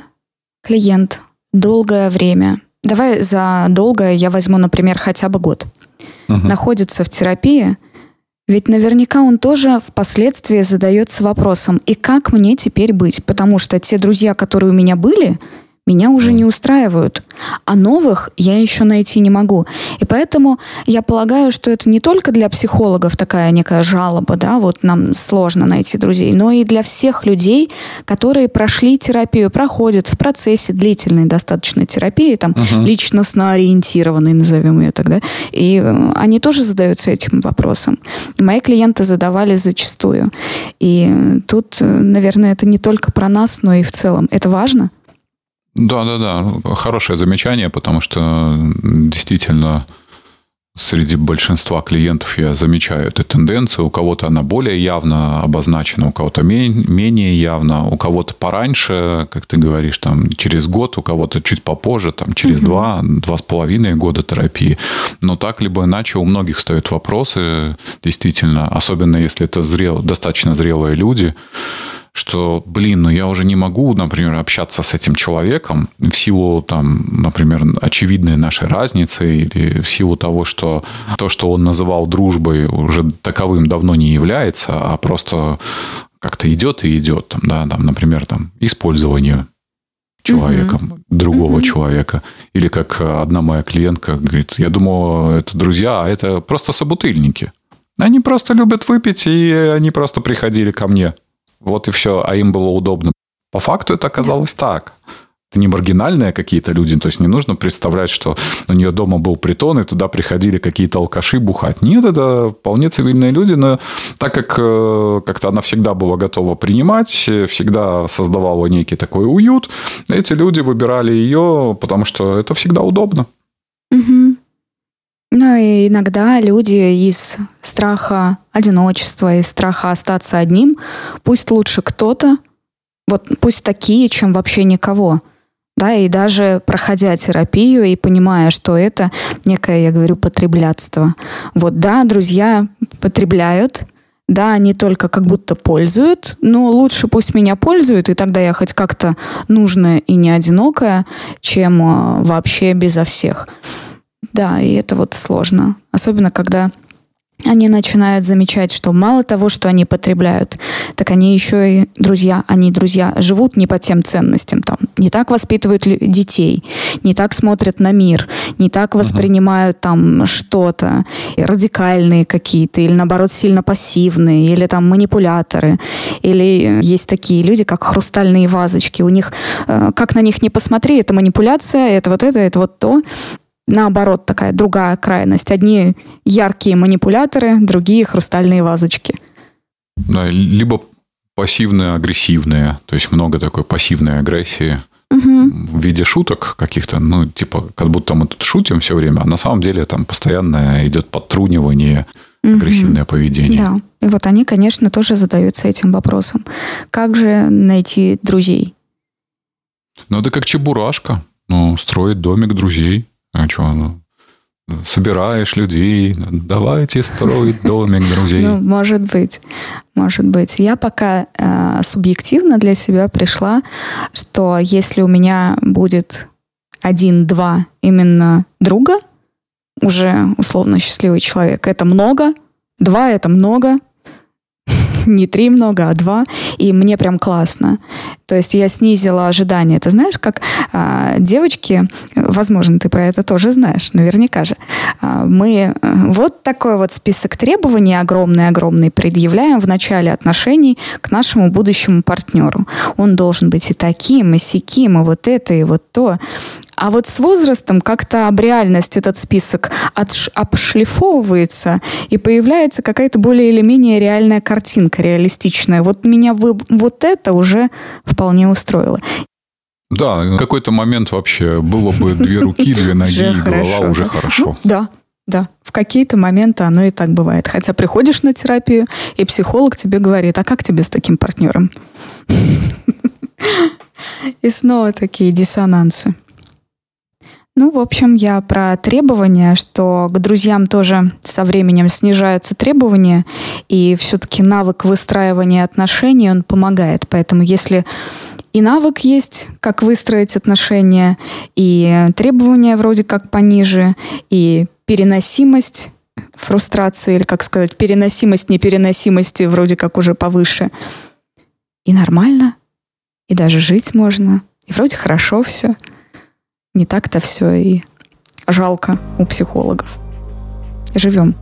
клиент долгое время, давай за долгое я возьму, например, хотя бы год, угу. находится в терапии, ведь наверняка он тоже впоследствии задается вопросом, и как мне теперь быть? Потому что те друзья, которые у меня были, меня уже не устраивают, а новых я еще найти не могу. И поэтому я полагаю, что это не только для психологов такая некая жалоба, да, вот нам сложно найти друзей, но и для всех людей, которые прошли терапию, проходят в процессе длительной достаточно терапии, там, uh-huh. личностно ориентированной, назовем ее тогда, и э, они тоже задаются этим вопросом. Мои клиенты задавали зачастую. И тут, э, наверное, это не только про нас, но и в целом. Это важно? Да, да, да. Хорошее замечание, потому что действительно среди большинства клиентов я замечаю эту тенденцию. У кого-то она более явно обозначена, у кого-то менее явно, у кого-то пораньше, как ты говоришь, там через год, у кого-то чуть попозже, там через угу. два, два с половиной года терапии. Но так либо иначе у многих стоят вопросы, действительно, особенно если это зрел, достаточно зрелые люди, что, блин, ну я уже не могу, например, общаться с этим человеком в силу, там, например, очевидной нашей разницы или в силу того, что то, что он называл дружбой, уже таковым давно не является, а просто как-то идет и идет, там, да, там, например, там, использование человеком, угу. другого угу. человека. Или как одна моя клиентка говорит, я думал, это друзья, а это просто собутыльники. Они просто любят выпить, и они просто приходили ко мне. Вот и все, а им было удобно. По факту это оказалось так. Это не маргинальные какие-то люди, то есть не нужно представлять, что у нее дома был притон, и туда приходили какие-то алкаши бухать. Нет, это вполне цивильные люди, но так как э, как-то она всегда была готова принимать, всегда создавала некий такой уют, эти люди выбирали ее, потому что это всегда удобно. Угу. Ну и иногда люди из страха одиночества, из страха остаться одним, пусть лучше кто-то, вот пусть такие, чем вообще никого. Да, и даже проходя терапию и понимая, что это некое, я говорю, потреблятство. Вот, да, друзья потребляют, да, они только как будто пользуют, но лучше пусть меня пользуют, и тогда я хоть как-то нужная и не одинокая, чем э, вообще безо всех. Да, и это вот сложно. Особенно, когда они начинают замечать, что мало того, что они потребляют, так они еще и друзья, они друзья живут не по тем ценностям, там, не так воспитывают детей, не так смотрят на мир, не так воспринимают там что-то, радикальные какие-то, или наоборот сильно пассивные, или там манипуляторы, или есть такие люди, как хрустальные вазочки, у них, э, как на них не посмотри, это манипуляция, это вот это, это вот то, наоборот, такая другая крайность. Одни яркие манипуляторы, другие хрустальные вазочки. Да, либо пассивные, агрессивные, то есть много такой пассивной агрессии угу. в виде шуток каких-то, ну, типа, как будто мы тут шутим все время, а на самом деле там постоянно идет подтрунивание, агрессивное угу. поведение. Да, и вот они, конечно, тоже задаются этим вопросом. Как же найти друзей? Ну, это как чебурашка, ну, строить домик друзей. А что, ну, собираешь людей, давайте строить домик друзей. Ну, может быть, может быть. Я пока э, субъективно для себя пришла, что если у меня будет один-два именно друга, уже условно счастливый человек, это много, два это много, не три много, а два, и мне прям классно. То есть я снизила ожидания. Ты знаешь, как а, девочки, возможно, ты про это тоже знаешь, наверняка же, а, мы э, вот такой вот список требований огромный-огромный предъявляем в начале отношений к нашему будущему партнеру. Он должен быть и таким, и сяким, и вот это, и вот то. А вот с возрастом как-то об реальность этот список отш- обшлифовывается, и появляется какая-то более или менее реальная картинка, реалистичная. Вот меня вы, вот это уже вполне устроило. Да, в какой-то момент вообще было бы две руки, две ноги, и голова уже хорошо. Да, да, в какие-то моменты оно и так бывает. Хотя приходишь на терапию, и психолог тебе говорит, а как тебе с таким партнером? И снова такие диссонансы. Ну, в общем, я про требования, что к друзьям тоже со временем снижаются требования, и все-таки навык выстраивания отношений, он помогает. Поэтому если и навык есть, как выстроить отношения, и требования вроде как пониже, и переносимость фрустрации, или, как сказать, переносимость непереносимости вроде как уже повыше. И нормально, и даже жить можно, и вроде хорошо все – не так-то все и жалко у психологов. Живем.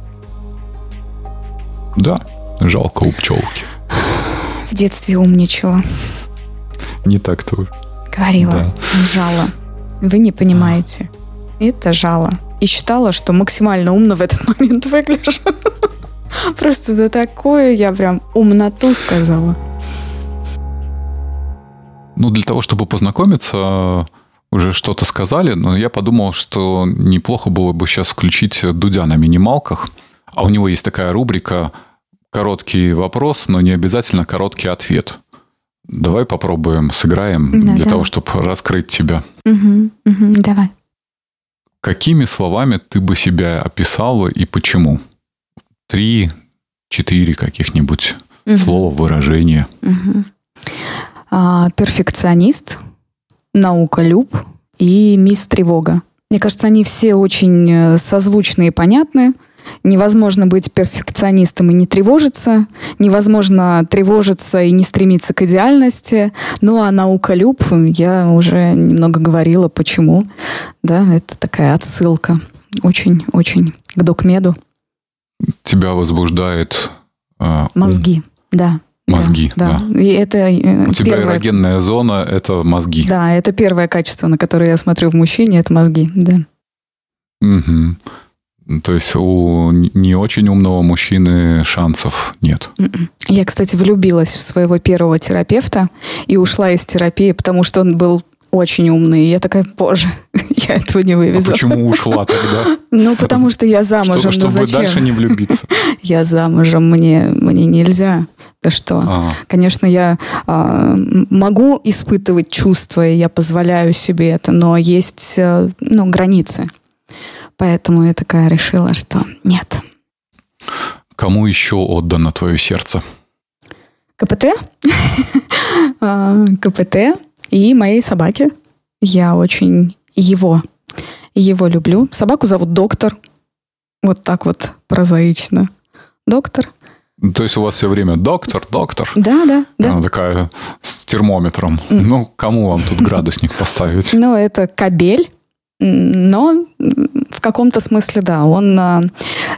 Да, жалко у пчелки. В детстве умничала. Не так-то уж. Говорила, да. жало. Вы не понимаете. Это жало. И считала, что максимально умно в этот момент выгляжу. Просто за такое я прям умноту сказала. Ну, для того, чтобы познакомиться, уже что-то сказали, но я подумал, что неплохо было бы сейчас включить Дудя на минималках. А у него есть такая рубрика «Короткий вопрос, но не обязательно короткий ответ». Давай попробуем, сыграем да, для да. того, чтобы раскрыть тебя. Угу, угу, давай. Какими словами ты бы себя описала и почему? Три, четыре каких-нибудь угу. слова, выражения. Угу. А, перфекционист – науколюб и мисс Тревога. Мне кажется, они все очень э, созвучны и понятны. Невозможно быть перфекционистом и не тревожиться. Невозможно тревожиться и не стремиться к идеальности. Ну, а науколюб, я уже немного говорила, почему. Да, это такая отсылка. Очень-очень к докмеду. Тебя возбуждает... Э, Мозги, да. Мозги, да. да. И это э, У тебя первое... эрогенная зона – это мозги. Да, это первое качество, на которое я смотрю в мужчине – это мозги, да. Угу. То есть у не очень умного мужчины шансов нет. М-м. Я, кстати, влюбилась в своего первого терапевта и ушла из терапии, потому что он был очень умные. Я такая, боже, я этого не А вывезу. почему ушла тогда? Ну, потому что я замужем, Чтобы, ну чтобы зачем? дальше не влюбиться. Я замужем, мне, мне нельзя. Да что? А. Конечно, я а, могу испытывать чувства, и я позволяю себе это, но есть э, ну, границы. Поэтому я такая решила, что нет. Кому еще отдано твое сердце? КПТ, А, КПТ и моей собаке. Я очень его, его люблю. Собаку зовут Доктор. Вот так вот прозаично. Доктор. То есть у вас все время доктор, доктор. Да, да, да. Она такая с термометром. Ну, кому вам тут градусник поставить? Ну, это кабель, но в каком-то смысле, да, он а,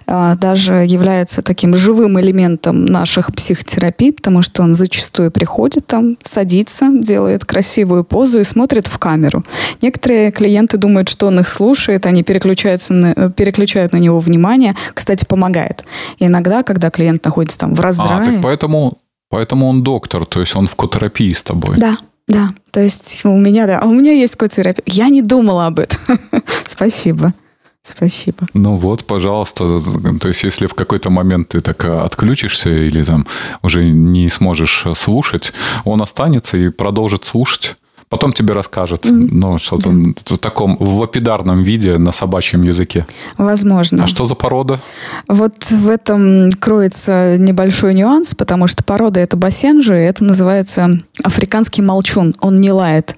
а, даже является таким живым элементом наших психотерапий, потому что он зачастую приходит там, садится, делает красивую позу и смотрит в камеру. Некоторые клиенты думают, что он их слушает, они переключаются на, э, переключают на него внимание. Кстати, помогает. И иногда, когда клиент находится там в А, раздрае... так поэтому, поэтому он доктор, то есть он в котерапии с тобой. Да, да. То есть у меня, да, у меня есть котерапия. Я не думала об этом. Спасибо. Спасибо. Ну вот, пожалуйста. То есть, если в какой-то момент ты так э, отключишься или там уже не сможешь э, слушать, он останется и продолжит слушать. Потом тебе расскажет, ну, что-то в таком в лапидарном виде на собачьем языке. Возможно. А что за порода? Вот в этом кроется небольшой нюанс, потому что порода это бассенжи, и это называется африканский молчун. Он не лает.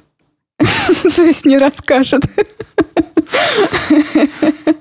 То есть не расскажет.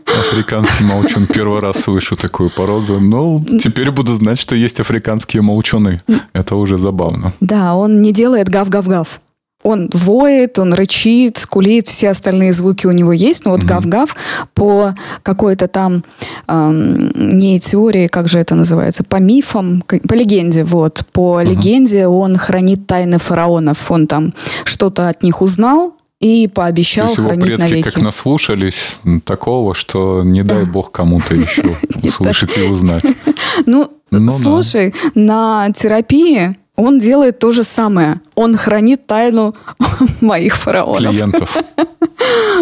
Африканский молчун. Первый раз слышу такую породу. Ну, теперь буду знать, что есть африканские молчуны. Это уже забавно. Да, он не делает гав-гав-гав. Он воет, он рычит, скулит, все остальные звуки у него есть, но вот гав-гав по какой-то там эм, не теории, как же это называется, по мифам, по легенде, вот, по легенде он хранит тайны фараонов, он там что-то от них узнал и То пообещал есть его хранить предки навеки. как наслушались такого, что не дай бог кому-то еще услышать и узнать. Ну, Ну да. слушай, на терапии он делает то же самое. Он хранит тайну моих фараонов. Клиентов.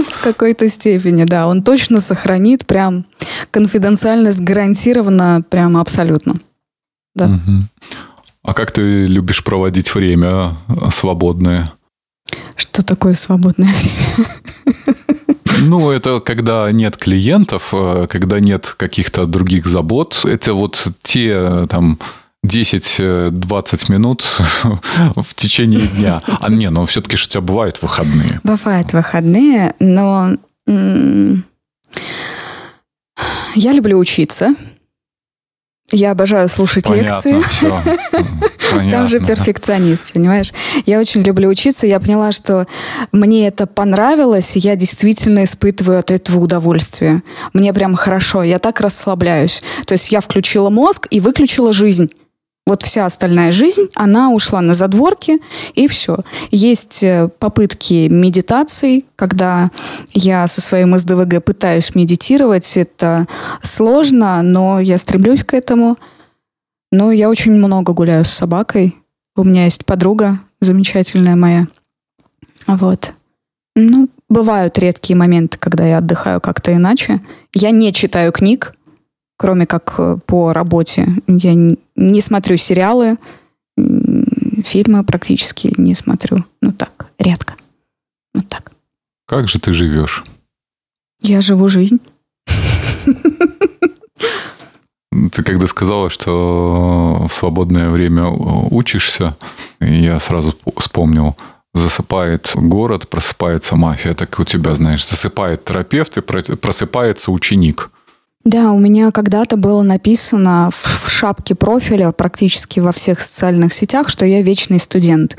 В какой-то степени, да. Он точно сохранит прям конфиденциальность гарантирована прям абсолютно. Да. А как ты любишь проводить время э, свободное? Что такое свободное время? Ну, это когда нет клиентов, э, когда нет каких-то других забот. Это вот те э, там 10-20 минут в течение дня. А не, ну все-таки у тебя бывают выходные. Бывают выходные, но я люблю учиться. Я обожаю слушать лекции. Понятно, все. Там же перфекционист, понимаешь? Я очень люблю учиться. Я поняла, что мне это понравилось, и я действительно испытываю от этого удовольствие. Мне прям хорошо, я так расслабляюсь. То есть я включила мозг и выключила жизнь. Вот вся остальная жизнь, она ушла на задворки, и все. Есть э, попытки медитации, когда я со своим СДВГ пытаюсь медитировать. Это сложно, но я стремлюсь к этому. Но я очень много гуляю с собакой. У меня есть подруга замечательная моя. Вот. Ну, бывают редкие моменты, когда я отдыхаю как-то иначе. Я не читаю книг, кроме как э, по работе. Я не смотрю сериалы, фильмы практически не смотрю. Ну так, редко. Вот так. Как же ты живешь? Я живу жизнь. Ты когда сказала, что в свободное время учишься, я сразу вспомнил, засыпает город, просыпается мафия. Так у тебя, знаешь, засыпает терапевт и про- просыпается ученик. Да, у меня когда-то было написано в шапке профиля практически во всех социальных сетях, что я вечный студент.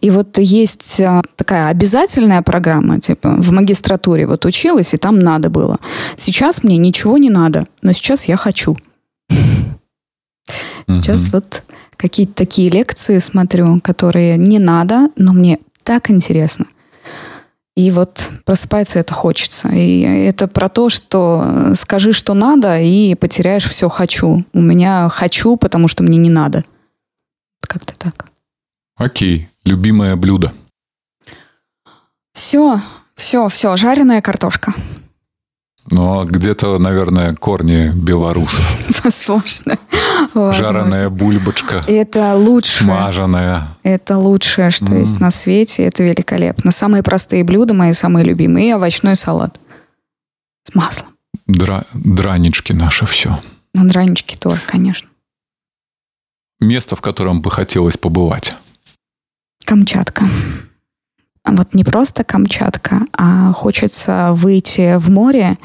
И вот есть а, такая обязательная программа, типа в магистратуре вот училась, и там надо было. Сейчас мне ничего не надо, но сейчас я хочу. Сейчас вот какие-то такие лекции смотрю, которые не надо, но мне так интересно. И вот просыпается это хочется. И это про то, что э, скажи, что надо, и потеряешь все хочу. У меня хочу, потому что мне не надо. Как-то так. Окей, любимое блюдо. Все, все, все, жареная картошка. Ну, а где-то, наверное, корни белорусов. Возможно. Жареная бульбочка. Это лучшее. Смаженная. Это лучшее, что М. есть на свете. Это великолепно. Самые простые блюда, мои самые любимые. И овощной салат. С маслом. Дра- дранички наши все. На дранички тоже, конечно. Место, в котором бы хотелось побывать. Камчатка. Вот не просто Камчатка, а хочется выйти в море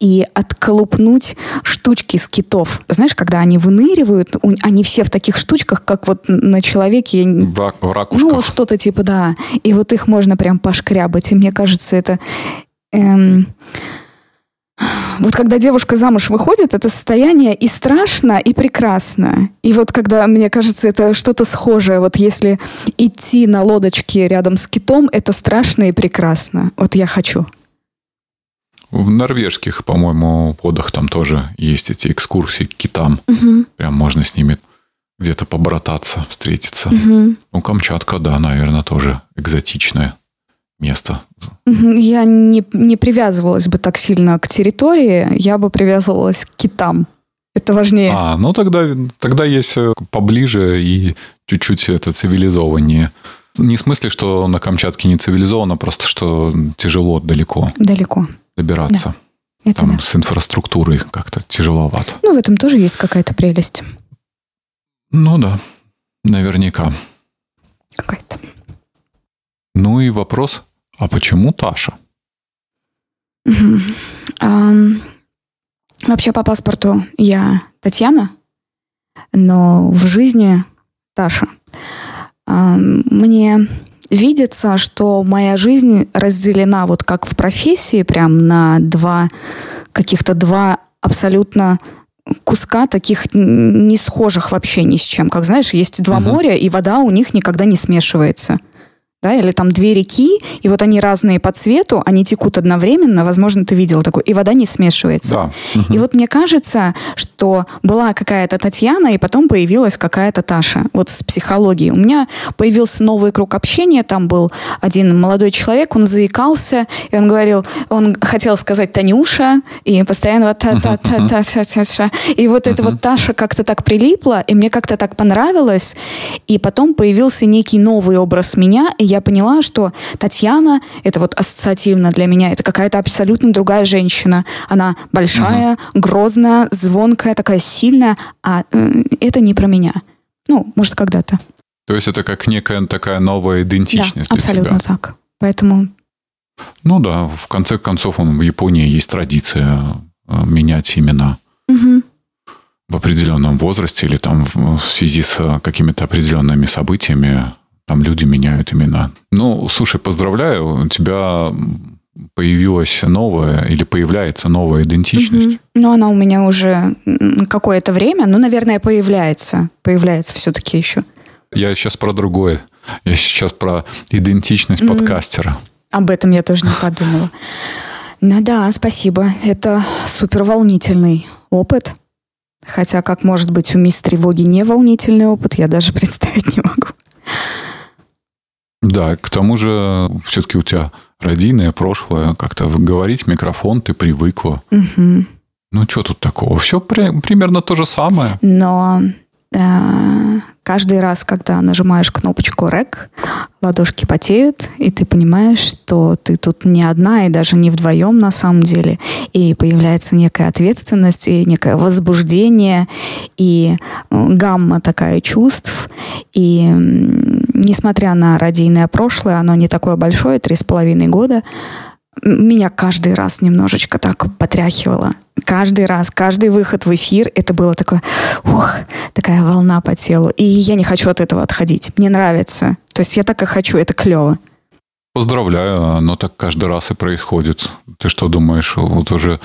и отколупнуть штучки с китов. Знаешь, когда они выныривают, они все в таких штучках, как вот на человеке, В, в ну, ракушках. вот что-то типа, да. И вот их можно прям пошкрябать. И мне кажется, это... эм, Вот когда девушка замуж выходит, это состояние и страшно, и прекрасно. И вот когда, мне кажется, это что-то схожее. Вот если идти на лодочке рядом с китом, это страшно и прекрасно. Вот я хочу. В норвежских, по-моему, водах там тоже есть эти экскурсии к китам. Мгм, Прям можно с ними где-то побрататься, встретиться. мгм, Ну, Камчатка, да, наверное, тоже экзотичное место. Я не, не привязывалась бы так сильно к территории, я бы привязывалась к китам. Это важнее. А, ну тогда, тогда есть э, поближе и чуть-чуть это цивилизованнее. Не в смысле, что на Камчатке не цивилизовано, просто что тяжело далеко Далеко. добираться. Это Там да. с инфраструктурой как-то тяжеловато. Ну, в этом тоже есть какая-то прелесть. Ну да, наверняка. Какая-то. Ну и вопрос, а почему Таша? Вообще по паспорту я Татьяна, но в жизни Таша. Мне видится, что моя жизнь разделена вот как в профессии прям на два каких-то два абсолютно куска таких не схожих вообще ни с чем. Как знаешь, есть два Мгм. моря, и вода у них никогда не смешивается. Да, или там две реки, и вот они разные по цвету, они текут одновременно, возможно, ты видел такое, и вода не смешивается. Да. И вот мне кажется, что была какая-то Татьяна, и потом появилась какая-то Таша. Вот с психологией. У меня появился новый круг общения. Там был один молодой человек, он заикался, и он говорил, он хотел сказать Танюша, и постоянно вот та та та та ша ша ша И вот эта вот Таша как-то так прилипла, и мне как-то так понравилось. И потом появился некий новый образ меня, и я поняла, что Татьяна, это вот ассоциативно для меня, это какая-то абсолютно другая женщина. Она большая, грозная, звонкая, такая сильная, а э, это не про меня. Ну, может, когда-то. То есть это как некая такая новая Да, идентичность для абсолютно тебя. так. Поэтому Ну да, в конце концов, он, в Японии есть традиция э, менять имена мгм, в определенном возрасте или там в в связи с э, какими-то определенными событиями там люди меняют имена. Ну, слушай, поздравляю, у тебя появилась новая или появляется новая идентичность. мгм. Но она у меня уже какое-то время, ну, наверное, появляется. Появляется все-таки еще. Я сейчас про другое. Я сейчас про идентичность Мгм. подкастера. Об этом я тоже не подумала. Ну да, спасибо. Это супер волнительный опыт. Хотя, как может быть у мисс Тревоги не волнительный опыт, я даже представить не могу. Да, к тому же все-таки у тебя родийное прошлое, как-то говорить в микрофон ты привыкла. Мгм. Ну, что тут такого? Все примерно то же самое. Но каждый раз, когда нажимаешь кнопочку REC, ладошки потеют, и ты понимаешь, что ты тут не одна и даже не вдвоем на самом деле. И появляется некая ответственность, и некое возбуждение, и э, гамма такая чувств. И несмотря на радийное прошлое, оно не такое большое, три с половиной года, меня каждый раз немножечко так потряхивало. Каждый раз, каждый выход в эфир, это было такое, ух, такая волна по телу. И я не хочу от этого отходить. Мне нравится. То есть я так и хочу, это клево. Поздравляю, оно так каждый раз и происходит. Ты что думаешь, вот уже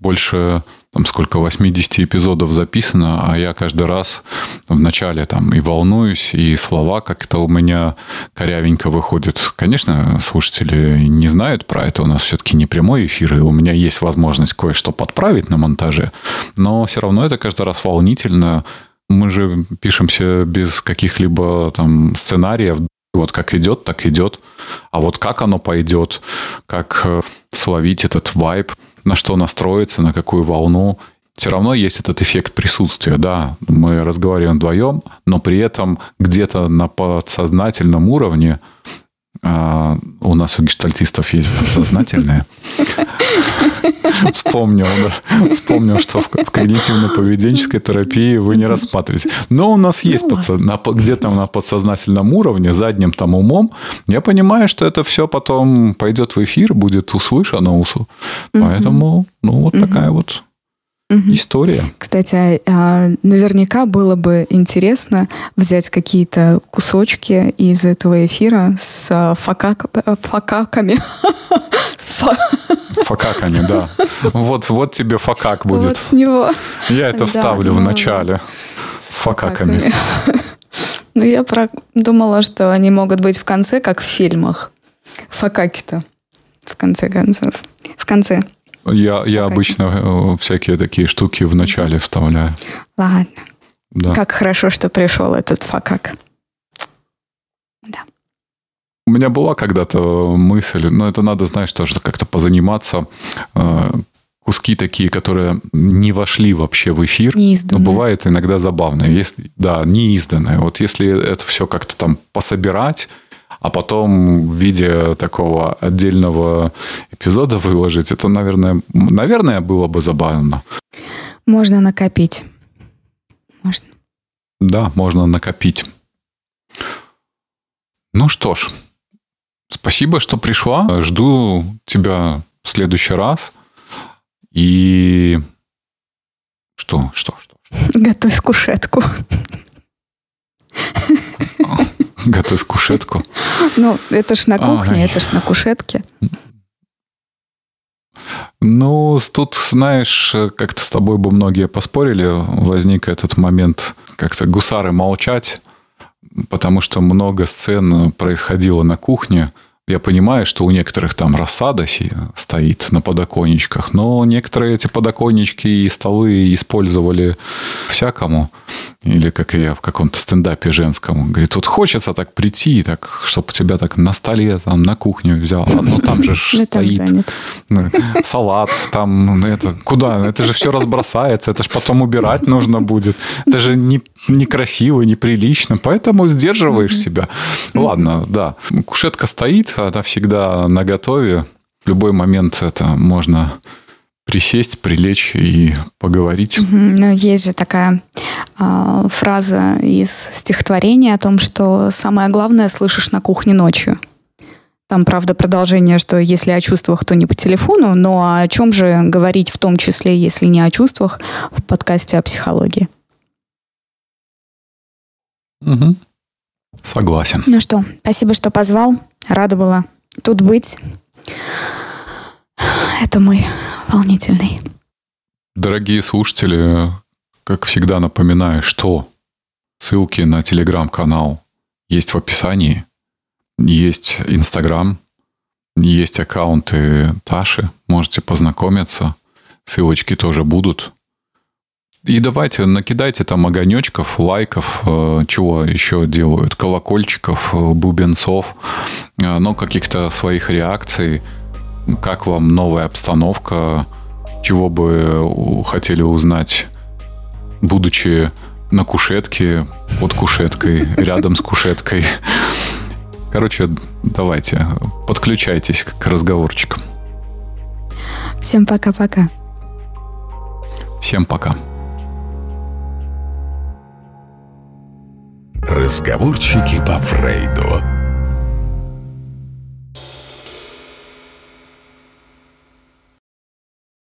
больше, там сколько, 80 эпизодов записано, а я каждый раз вначале там и волнуюсь, и слова как-то у меня корявенько выходят. Конечно, слушатели не знают про это, у нас все-таки не прямой эфир, и у меня есть возможность кое-что подправить на монтаже, но все равно это каждый раз волнительно. Мы же пишемся без каких-либо там сценариев, Вот как идет, так идет. А вот как оно пойдет, как э, словить этот вайб, на что настроиться, на какую волну, все равно есть этот эффект присутствия, да. Мы разговариваем вдвоем, но при этом где-то на подсознательном уровне а, у нас у гештальтистов есть подсознательные. Вспомнил, да. Вспомнил, что в, когнитивно-поведенческой терапии вы не рассматриваете. Но у нас есть где-то на подсознательном уровне, задним там умом. Я понимаю, что это все потом пойдет в эфир, будет услышано. Поэтому, ну, вот такая вот угу. история. Кстати, а, наверняка было бы интересно взять какие-то кусочки из этого эфира с а, факак, факаками. Факаками, да. Вот, вот тебе факак будет. Вот с него. Я это вставлю в начале. С факаками. Ну, я думала, что они могут быть в конце, как в фильмах. Факаки-то. В конце концов. В конце. Я, я обычно э, всякие такие штуки в начале вставляю. Ладно. Да. Как хорошо, что пришел этот факак. Да. У меня была когда-то мысль, но это надо, знаешь, тоже как-то позаниматься. Э, куски такие, которые не вошли вообще в эфир. Неизданные. Но бывает иногда забавно. Если, да, неизданные. Вот если это все как-то там пособирать, а потом в виде такого отдельного эпизода выложить, это, наверное, наверное, было бы забавно. Можно накопить. Можно. Да, можно накопить. Ну что ж, спасибо, что пришла. Жду тебя в следующий раз. И что, что, что? что? Готовь кушетку. Готовь кушетку. Ну, это ж на кухне, это ж на кушетке. Ну, тут, знаешь, как-то с тобой бы многие поспорили, возник этот момент как-то гусары молчать, потому что много сцен происходило на кухне, я понимаю, что у некоторых там рассада стоит на подоконничках, но некоторые эти подоконнички и столы использовали всякому. Или как я в каком-то стендапе женском. Говорит, вот хочется так прийти, так, чтобы тебя так на столе, там, на кухню взял. А, ну, там же стоит салат, там, это, куда? Это же все разбросается, это же потом убирать нужно будет. Это же не, некрасиво, неприлично. Поэтому сдерживаешь себя. Ладно, да. Кушетка стоит, она всегда на готове. В любой момент это можно присесть, прилечь и поговорить. Ну, есть же такая э, фраза из стихотворения о том, что самое главное слышишь на кухне ночью. Там, правда, продолжение, что если о чувствах, то не по телефону, но о чем же говорить в том числе, если не о чувствах, в подкасте о психологии. Угу. Согласен. Ну что, спасибо, что позвал. Рада была тут быть. Это мой волнительный. Дорогие слушатели, как всегда напоминаю, что ссылки на телеграм-канал есть в описании. Есть Инстаграм, есть аккаунты Таши, можете познакомиться. Ссылочки тоже будут. И давайте накидайте там огонечков, лайков, э, чего еще делают, колокольчиков, э, бубенцов, э, ну, каких-то своих реакций. Как вам новая обстановка? Чего бы хотели узнать, будучи на кушетке, под кушеткой, рядом с кушеткой? Короче, давайте, подключайтесь к разговорчикам. Всем пока-пока. Всем пока. Разговорчики по Фрейду.